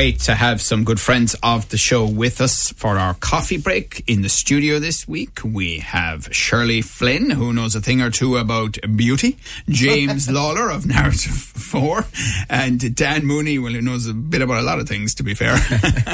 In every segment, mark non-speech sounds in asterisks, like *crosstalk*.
great to have some good friends of the show with us for our coffee break in the studio this week. We have Shirley Flynn, who knows a thing or two about beauty, *laughs* James Lawlor of Narrative 4, and Dan Mooney, well, who knows a bit about a lot of things, to be fair,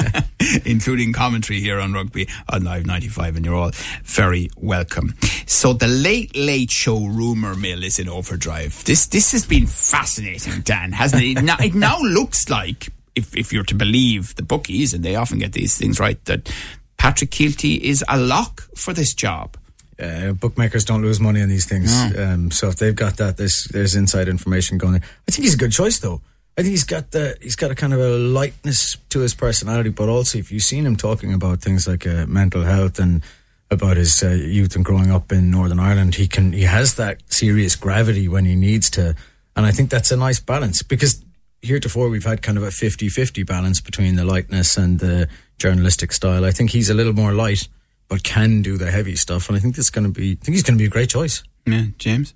*laughs* including commentary here on rugby on Live 95, and you're all very welcome. So the Late Late Show rumour mill is in overdrive. This this has been fascinating, Dan, hasn't it? It now, it now looks like if, if you're to believe the bookies, and they often get these things right, that Patrick Kielty is a lock for this job. Uh, bookmakers don't lose money on these things. No. Um, so if they've got that, there's there's inside information going there. I think he's a good choice though. I think he's got the he's got a kind of a lightness to his personality, but also if you've seen him talking about things like uh, mental health and about his uh, youth and growing up in Northern Ireland, he can he has that serious gravity when he needs to, and I think that's a nice balance because heretofore we've had kind of a 50-50 balance between the lightness and the journalistic style. I think he's a little more light, but can do the heavy stuff, and I think this is going to be. I think he's going to be a great choice. Yeah, James.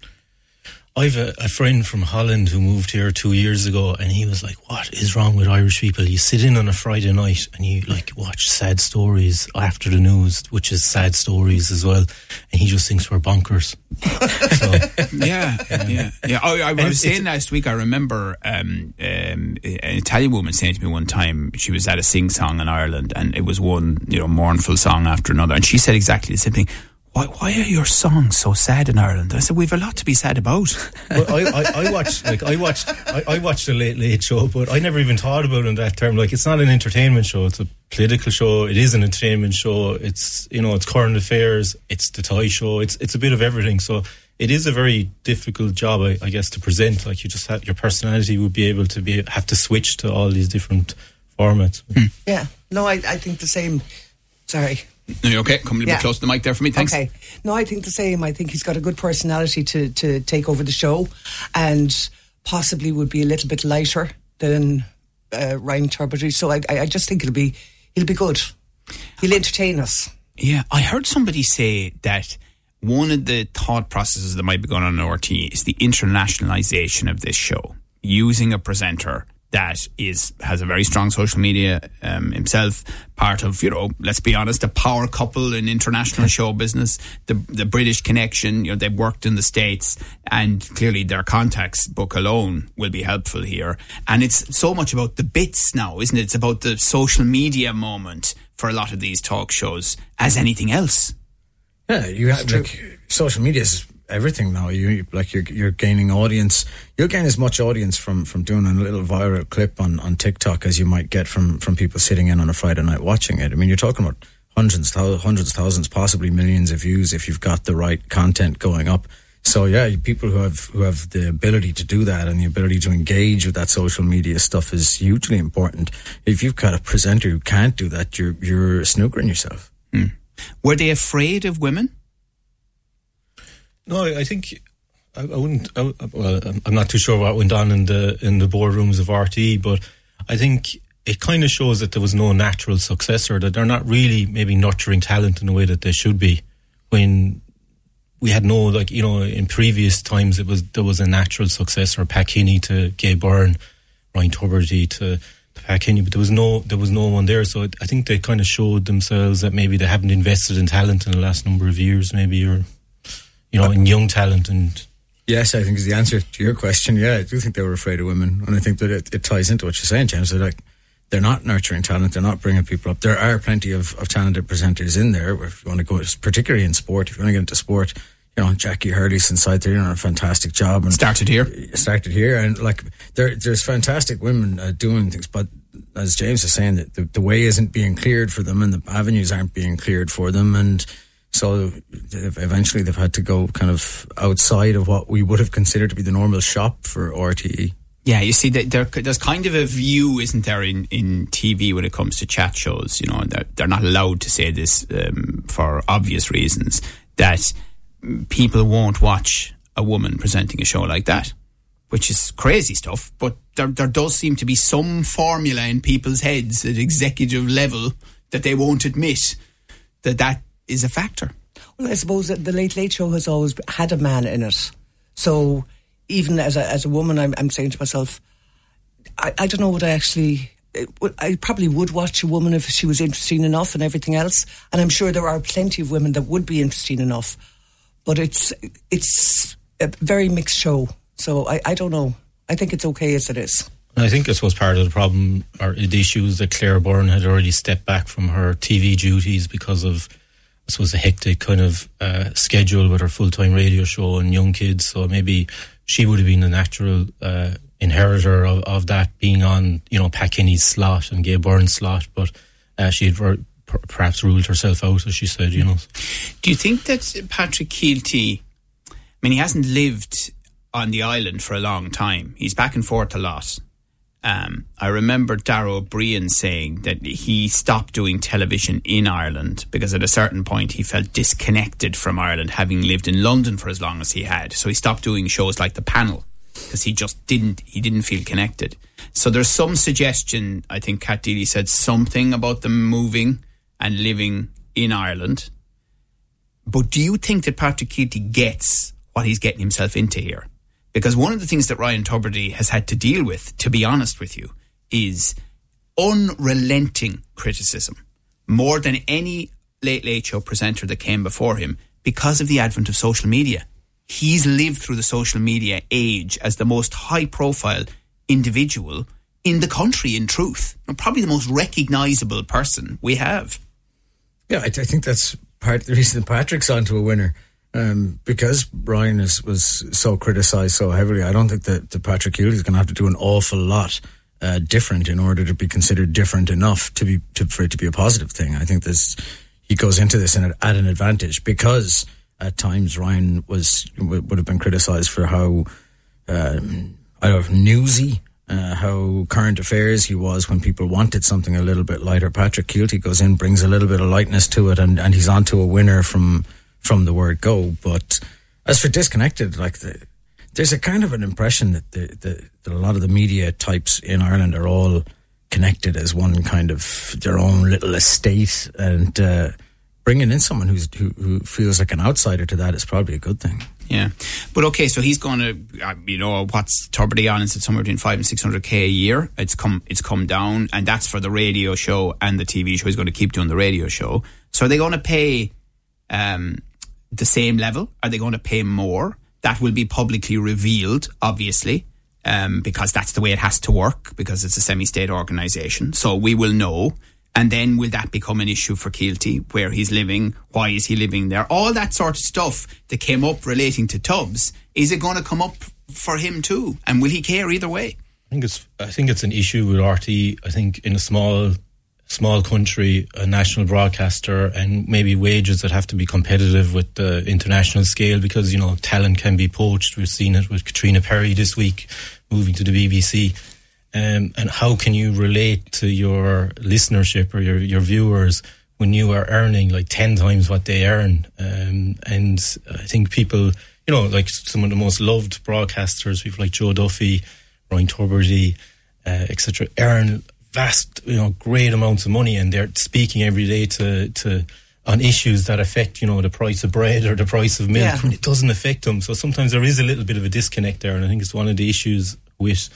I've a, a friend from Holland who moved here two years ago, and he was like, "What is wrong with Irish people? You sit in on a Friday night and you like watch sad stories after the news, which is sad stories as well, and he just thinks we're bonkers." so, *laughs* yeah, yeah, yeah. Oh, I, I was saying last week. I remember um, um, an Italian woman saying to me one time she was at a sing song in Ireland, and it was one you know mournful song after another, and she said exactly the same thing. Why, why are your songs so sad in Ireland? I said we've a lot to be sad about. *laughs* well, I, I, I watched like I watched I, I watched the Late Late Show, but I never even thought about it in that term. Like it's not an entertainment show; it's a political show. It is an entertainment show. It's you know it's current affairs. It's the toy show. It's it's a bit of everything. So it is a very difficult job, I, I guess, to present. Like you just have your personality would be able to be have to switch to all these different formats. Hmm. Yeah. No, I, I think the same. Sorry. Are you okay? Come a little Yeah. bit close to the mic there for me. Thanks. Okay. No, I think the same. I think he's got a good personality to, to take over the show and possibly would be a little bit lighter than uh, Ryan Tubridy. So I, I I just think it'll be he'll be good. He'll entertain us. Yeah, I heard somebody say that one of the thought processes that might be going on in RT is the internationalization of this show, using a presenter that is has a very strong social media um, himself, part of you know, let's be honest, a power couple in international *laughs* show business, the the British connection. You know, they've worked in the states, and clearly their contacts book alone will be helpful here. And it's so much about the bits now, isn't it? It's about the social media moment for a lot of these talk shows as anything else. Yeah, you have like social media is everything now. You like you're you're gaining audience. You'll gain as much audience from from doing a little viral clip on on TikTok as you might get from from people sitting in on a Friday night watching it. I mean, you're talking about hundreds, thou- hundreds, thousands, possibly millions of views if you've got the right content going up. So yeah, people who have who have the ability to do that and the ability to engage with that social media stuff is hugely important. If you've got a presenter who can't do that, you're you're snookering yourself. Hmm. Were they afraid of women? No, I think I, I wouldn't. I, well, I'm- not too sure what went on in the in the boardrooms of RTE, but I think it kind of shows that there was no natural successor. That they're not really maybe nurturing talent in the way that they should be. When we had no like you know in previous times it was there was a natural successor, Pat Kenny to Gay Byrne, Ryan Tubridy to, Kenny, but there was no there was no one there. So it, I think they kind of showed themselves that maybe they haven't invested in talent in the last number of years, maybe or you know in young talent and Yes, I think is the answer to your question. Yeah, I do think they were afraid of women, and I think that it, it ties into what you're saying, James. They're like they're not nurturing talent. They're not bringing people up. There are plenty of, of talented presenters in there. If you want to go, particularly in sport, if you want to get into sport, you know Jacqui Hurley's inside there, doing a fantastic job. And Started here. started here, and like there, there's fantastic women uh, doing things, but as James is saying, that the, the way isn't being cleared for them, and the avenues aren't being cleared for them, and so eventually they've had to go kind of outside of what we would have considered to be the normal shop for. RTE. Yeah, you see, there, there's kind of a view, isn't there, in, in TV when it comes to chat shows? You know, they're, they're not allowed to say this um, for obvious reasons that people won't watch a woman presenting a show like that, which is crazy stuff. But there, there does seem to be some formula in people's heads at executive level that they won't admit that that is a factor. Well, I suppose that the Late Late Show has always had a man in it. So even as a, as a woman, I'm, I'm saying to myself, I, I don't know what I actually eh, I probably would watch a woman if she was interesting enough and everything else. And I'm sure there are plenty of women that would be interesting enough. But it's it's a very mixed show. So I, I don't know. I think it's okay as it is. I think this was part of the problem or the issues that Claire Byrne had already stepped back from her TV duties because of, I suppose, a hectic kind of uh, schedule with her full time radio show and young kids. So maybe she would have been the natural uh, inheritor of, of that being on, you know, Pat Kenny's slot and Gay Byrne's slot. But uh, she had per- perhaps ruled herself out, as she said, you know. Do you think that Patrick Kielty, I mean, he hasn't lived on the island for a long time. He's back and forth a lot. Um, I remember Dara O'Briain saying that he stopped doing television in Ireland because at a certain point he felt disconnected from Ireland, having lived in London for as long as he had. So he stopped doing shows like The Panel because he just didn't he didn't feel connected. So there's some suggestion. I think Cat Deeley said something about them moving and living in Ireland. But do you think that Patrick Kielty gets what he's getting himself into here? Because one of the things that Ryan Tubridy has had to deal with, to be honest with you, is unrelenting criticism more than any late late show presenter that came before him because of the advent of social media. He's lived through the social media age as the most high profile individual in the country, in truth. Probably the most recognizable person we have. Yeah, I, I think that's part of the reason Patrick's onto a winner. Um, because Brian is, was so criticised so heavily, I don't think that, that Patrick Healy is going to have to do an awful lot uh, different in order to be considered different enough to be to, for it to be a positive thing. I think this he goes into this in, at an advantage because at times Ryan was would would have been criticised for how um, I don't know, newsy, uh, how current affairs he was when people wanted something a little bit lighter. Patrick Kielty goes in, brings a little bit of lightness to it, and, and he's onto a winner from from the word go. But as for disconnected, like the, there's a kind of an impression that the, the that a lot of the media types in Ireland are all connected as one kind of their own little estate, and uh, bringing in someone who's who, who feels like an outsider to that is probably a good thing. Yeah, but okay, so he's going to, uh, you know, what's Tubridy on? It's somewhere between five and six hundred k a year. It's come, it's come down, and that's for the radio show and the TV show. He's going to keep doing the radio show. So are they going to pay um, the same level? Are they going to pay more? That will be publicly revealed, obviously, um, because that's the way it has to work. Because it's a semi-state organisation, so we will know. And then will that become an issue for Kielty? Where he's living? Why is he living there? All that sort of stuff that came up relating to Tubbs. Is it going to come up for him too? And will he care either way? I think it's I think it's an issue with RT. I think in a small small country, a national broadcaster, and maybe wages that have to be competitive with the international scale because you know talent can be poached. We've seen it with Caitríona Perry this week, moving to the BBC. Um, and how can you relate to your listenership or your, your viewers when you are earning like 10 times what they earn? Um, and I think people, you know, like some of the most loved broadcasters, people like Joe Duffy, Ryan Tubridy, uh, etc., earn vast, you know, great amounts of money, and they're speaking every day to to on issues that affect, you know, the price of bread or the price of milk. Yeah. It doesn't affect them. So sometimes there is a little bit of a disconnect there, and I think it's one of the issues with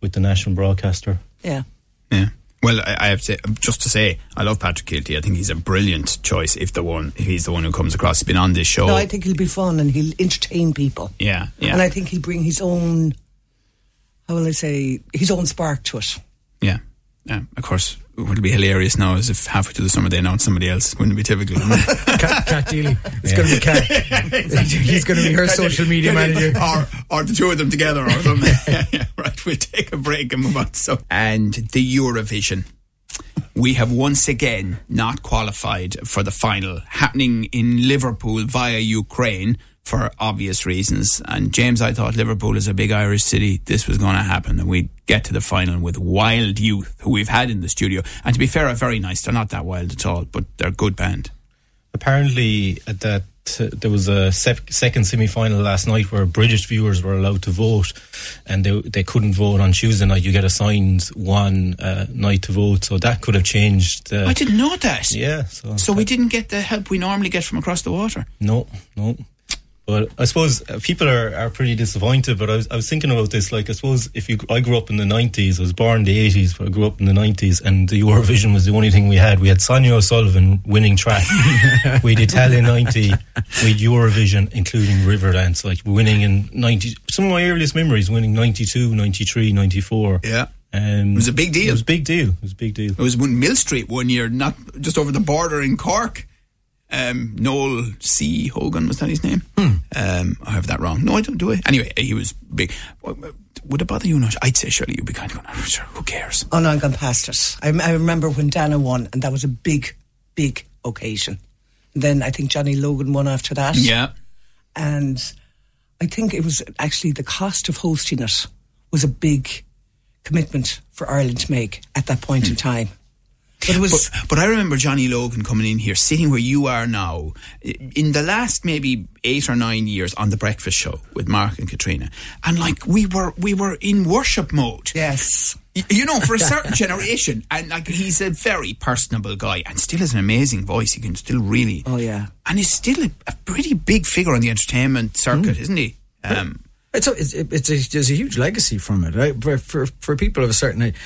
with the national broadcaster. Yeah. Yeah. Well, I, I have to just to say, I love Patrick Kielty. I think he's a brilliant choice. If the one, if he's the one who comes across, he's been on this show. No, I think he'll be fun and he'll entertain people. yeah, yeah, And I think he'll bring his own, how will I say, his own spark to it. yeah, yeah. Of course, it would be hilarious now as if halfway through the summer they announced somebody else. Wouldn't it be typical? *laughs* Cat, Cat Deeley. It's going to be Cat. *laughs* He's going to be her social media manager. or, or the two of them together or something. *laughs* Yeah, right, we'll take a break and move on. So, and the Eurovision. We have once again not qualified for the final, happening in Liverpool via Ukraine for obvious reasons. And James, I thought Liverpool is a big Irish city. This was going to happen, and we'd get to the final with Wild Youth, who we've had in the studio. And to be fair, are very nice. They're not that wild at all, but they're a good band. Apparently, at that there was a second semi-final last night where British viewers were allowed to vote, and they they couldn't vote on Tuesday night. You get assigned one uh, night to vote, so that could have changed. Uh, I didn't know that. yeah, so, So we didn't get the help we normally get from across the water. no, no. But I suppose uh, people are, are pretty disappointed. But I was, I was thinking about this. Like, I suppose if you, I grew up in the 90s, I was born in the 80s, but I grew up in the 90s, and the Eurovision was the only thing we had. We had Sonia O'Sullivan winning track. *laughs* we had Italia 90. We had Eurovision, including Riverdance, like winning in 90. Some of my earliest memories winning 92, 93, 94. Yeah. Um, It was a big deal. It was a big deal. It was a big deal. It was when Millstreet one year, not just over the border in Cork. Um, Noel C. Hogan was that his name? Um, I have that wrong. No, I don't do it. Anyway, he was big. Would it bother you? Not? I'd say surely you'd be kind of going, oh, sure, who cares? Oh no, I've gone past it. I, I remember when Dana won, and that was a big, big occasion. Then I think Johnny Logan won after that. Yeah. and I think it was actually the cost of hosting it was a big commitment for Ireland to make at that point in time. But it was But, but I remember Johnny Logan coming in here, sitting where you are now, in the last maybe eight or nine years on the Breakfast Show with Mark and Katrina, and like we were, we were in worship mode. yes. You know, for a certain *laughs* generation, and like he's a very personable guy, and still has an amazing voice. He can still really, Oh, yeah. and he's still a, a pretty big figure on the entertainment circuit, Mm. isn't he? Um, It's a, it's, it's a, there's a huge legacy from it, right? For, for, for people of a certain age.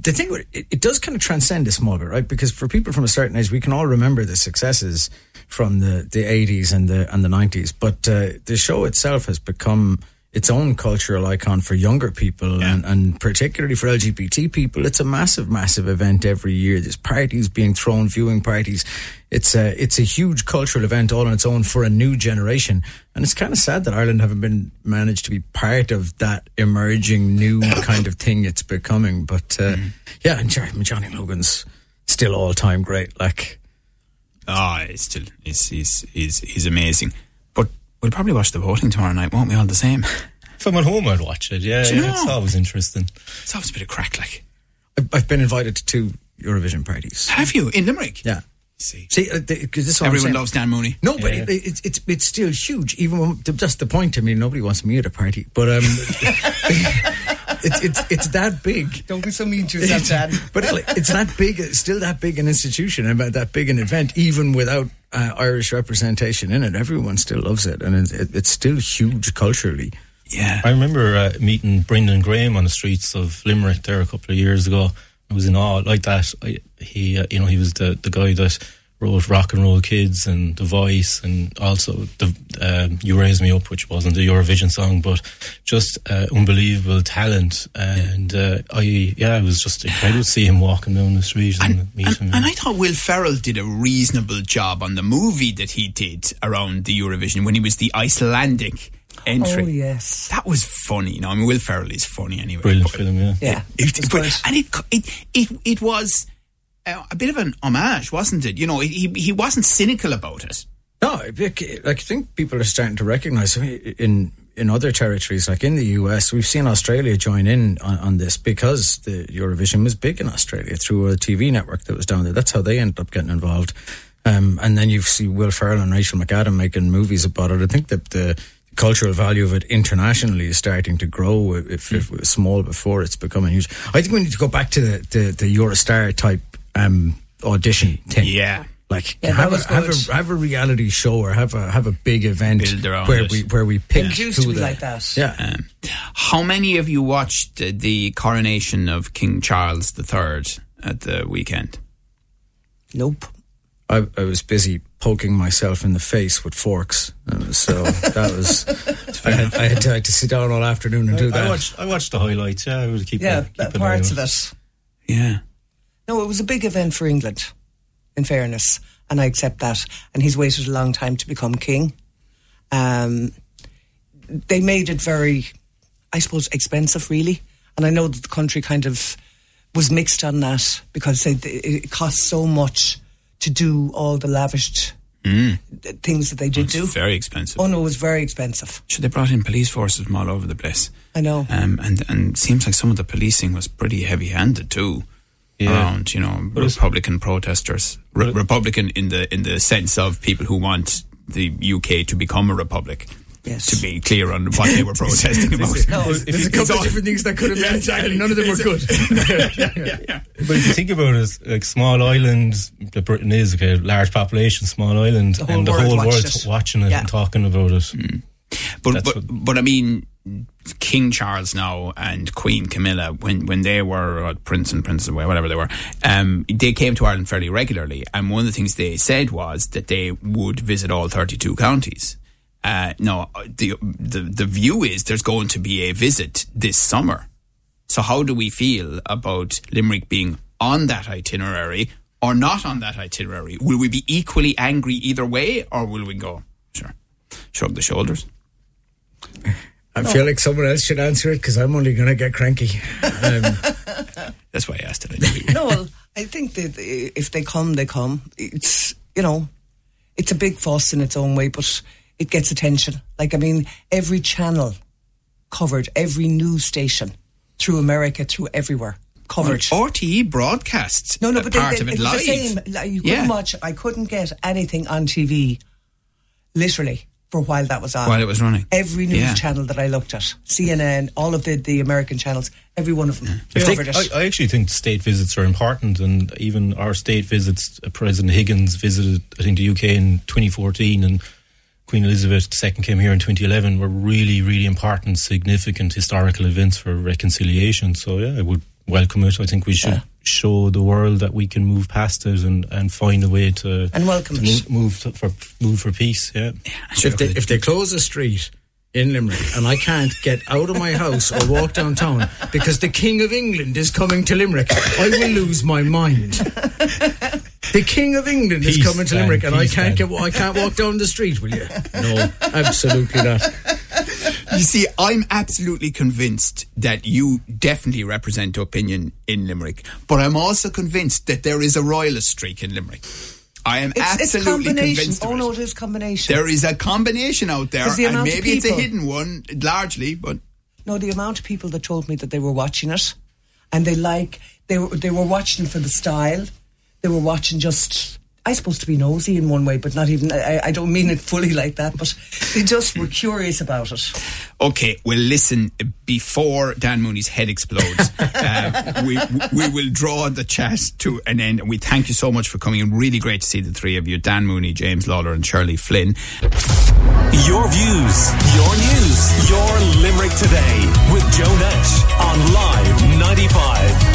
The thing, it, it does kind of transcend a small bit, right? Because for people from a certain age, we can all remember the successes from the, the 80s and the, and the 90s. But uh, the show itself has become its own cultural icon for younger people Yeah. and, and particularly for LGBT people. It's a massive, massive event every year. There's parties being thrown, viewing parties. It's a, it's a huge cultural event all on its own for a new generation. And it's kind of sad that Ireland haven't been managed to be part of that emerging new kind of thing it's becoming. But uh, yeah, and Johnny, Johnny Logan's still all time great. Like, ah, it's still, he's, he's, he's, he's amazing. But we'll probably watch the voting tomorrow night, won't we? All the same. If I'm at home, I'd watch it. Yeah, yeah it's always interesting. It's always a bit of crack, like. I've, I've been invited to two Eurovision parties. Have you in Limerick? Yeah. See, See, uh, the, 'cause this is what I'm everyone saying. loves Dan Mooney. No, but Yeah. it, it's it's it's still huge. Even when, that's the point. I mean, nobody wants me at a party, but um, *laughs* *laughs* it's it's it's that big. Don't be so mean to yourself, *laughs* Dan. But like, it's that big. It's still that big an institution, about that big an event, even without uh, Irish representation in it. Everyone still loves it, and it's, it, it's still huge culturally. Yeah. I remember uh, meeting Brendan Graham on the streets of Limerick there a couple of years ago. I was in awe like that. I, he, uh, you know, he was the, the guy that wrote Rock and Roll Kids and The Voice, and also the um, You Raise Me Up, which wasn't a Eurovision song, but just uh, unbelievable talent. And uh, I, yeah, it was just incredible to see him walking down the street and, And, meet and, him. and I thought Will Ferrell did a reasonable job on the movie that he did around the Eurovision when he was the Icelandic entry. Oh, yes. That was funny. You know, I mean, Will Ferrell is funny anyway. Brilliant but- film, yeah. Yeah. It, it's but- and it, it, it, it was a bit of an homage, wasn't it? You know, he, he wasn't cynical about it. No, I think people are starting to recognise in in other territories, like in the US, we've seen Australia join in on, on this because the Eurovision was big in Australia through a TV network that was down there. That's how they ended up getting involved. Um, and then you see Will Ferrell and Rachel McAdam making movies about it. I think that the cultural value of it internationally is starting to grow. If, if it was small before, it's becoming huge. I think we need to go back to the the, the Eurostar type um, audition thing. Yeah. Like Yeah, have, a, have a have a reality show or have a have a big event where it. we where we pick It used to who be the- like that. Yeah, Um, how many of you watched uh, the coronation of King Charles III at the weekend? Nope. I, I was busy poking myself in the face with forks, uh, so that was I had, I had, to, I had to sit down all afternoon and do that. I watched, I watched the highlights. Yeah, I was keep. Yeah, an- keep that an eye parts of it. it. Yeah. No, it was a big event for England, in fairness, and I accept that. And he's waited a long time to become king. Um, they made it very, I suppose, expensive, really. And I know that the country kind of was mixed on that because it costs so much to do all the lavished things that they did do. very expensive. Oh no, it was very expensive. So they brought in police forces from all over the place. I know. Um, and and seems like some of the policing was pretty heavy-handed too. Yeah. Around, you know, it's- Republican protesters, Re- Republican in the in the sense of people who want the UK to become a republic. Yes. To be clear on what they were *laughs* protesting about. No, There's a couple of different things that could have been, and none of them were good. *laughs* But if you think about it, like small island, that Britain is okay, large population, small island, The and the whole watched world it. watching it Yeah. and talking about it. Hmm. But That's but, what- but I mean, King Charles now and Queen Camilla, when when they were uh, Prince and Princess, whatever they were, um, they came to Ireland fairly regularly. And one of the things they said was that they would visit all thirty-two counties. Uh, no, the the the view is there's going to be a visit this summer. So how do we feel about Limerick being on that itinerary or not on that itinerary? Will we be equally angry either way, or will we go sure, shrug the shoulders? I feel like someone else should answer it because I'm only going to get cranky. Um, *laughs* That's why I asked it. I *laughs* no, well, I think that if they come, they come. It's you know, it's a big fuss in its own way, but it gets attention. Like I mean, every channel covered, every news station through America, through everywhere covered. RTE E broadcasts no, no, but part they- of it, it live. the same. Like, you couldn't Yeah. watch. I couldn't get anything on TV, literally, for while that was on. While it was running. Every news Yeah. channel that I looked at, CNN, all of the, the American channels, every one of them If they- covered it. I, I actually think state visits are important, and even our state visits, uh, President Higgins visited, I think, the UK in 2014, and Queen Elizabeth II came here in 2011, were really, really important, significant historical events for reconciliation. So, yeah, I would welcome it. I think we should Yeah. Show the world that we can move past it and, and find a way to And welcome to move, move to, for move for peace. Yeah. if they if they close a street in Limerick and I can't get out of my house or walk downtown because the King of England is coming to Limerick, I will lose my mind. The King of England is coming to Dan, Limerick and I can't Dan. get I can't walk down the street. Will you? No, absolutely not. You see, I'm absolutely convinced that you definitely represent opinion in Limerick, but I'm also convinced that there is a royalist streak in Limerick. I am it's, it's absolutely combination. convinced. Oh no, it is combination. There is a combination out there, the and maybe it's a hidden one, largely, but No, the amount of people that told me that they were watching it, and they like they were they were watching for the style. They were watching just. I suppose to be nosy in one way, but not even. I, I don't mean it fully like that, but they just were curious about it. Okay, well, listen. Before Dan Mooney's head explodes, *laughs* uh, we we will draw the chat to an end. And we thank you so much for coming. And really great to see the three of you: Dan Mooney, James Lawlor, and Shirley Flynn. Your views, your news, your Limerick today with Joe Nash on Live 95.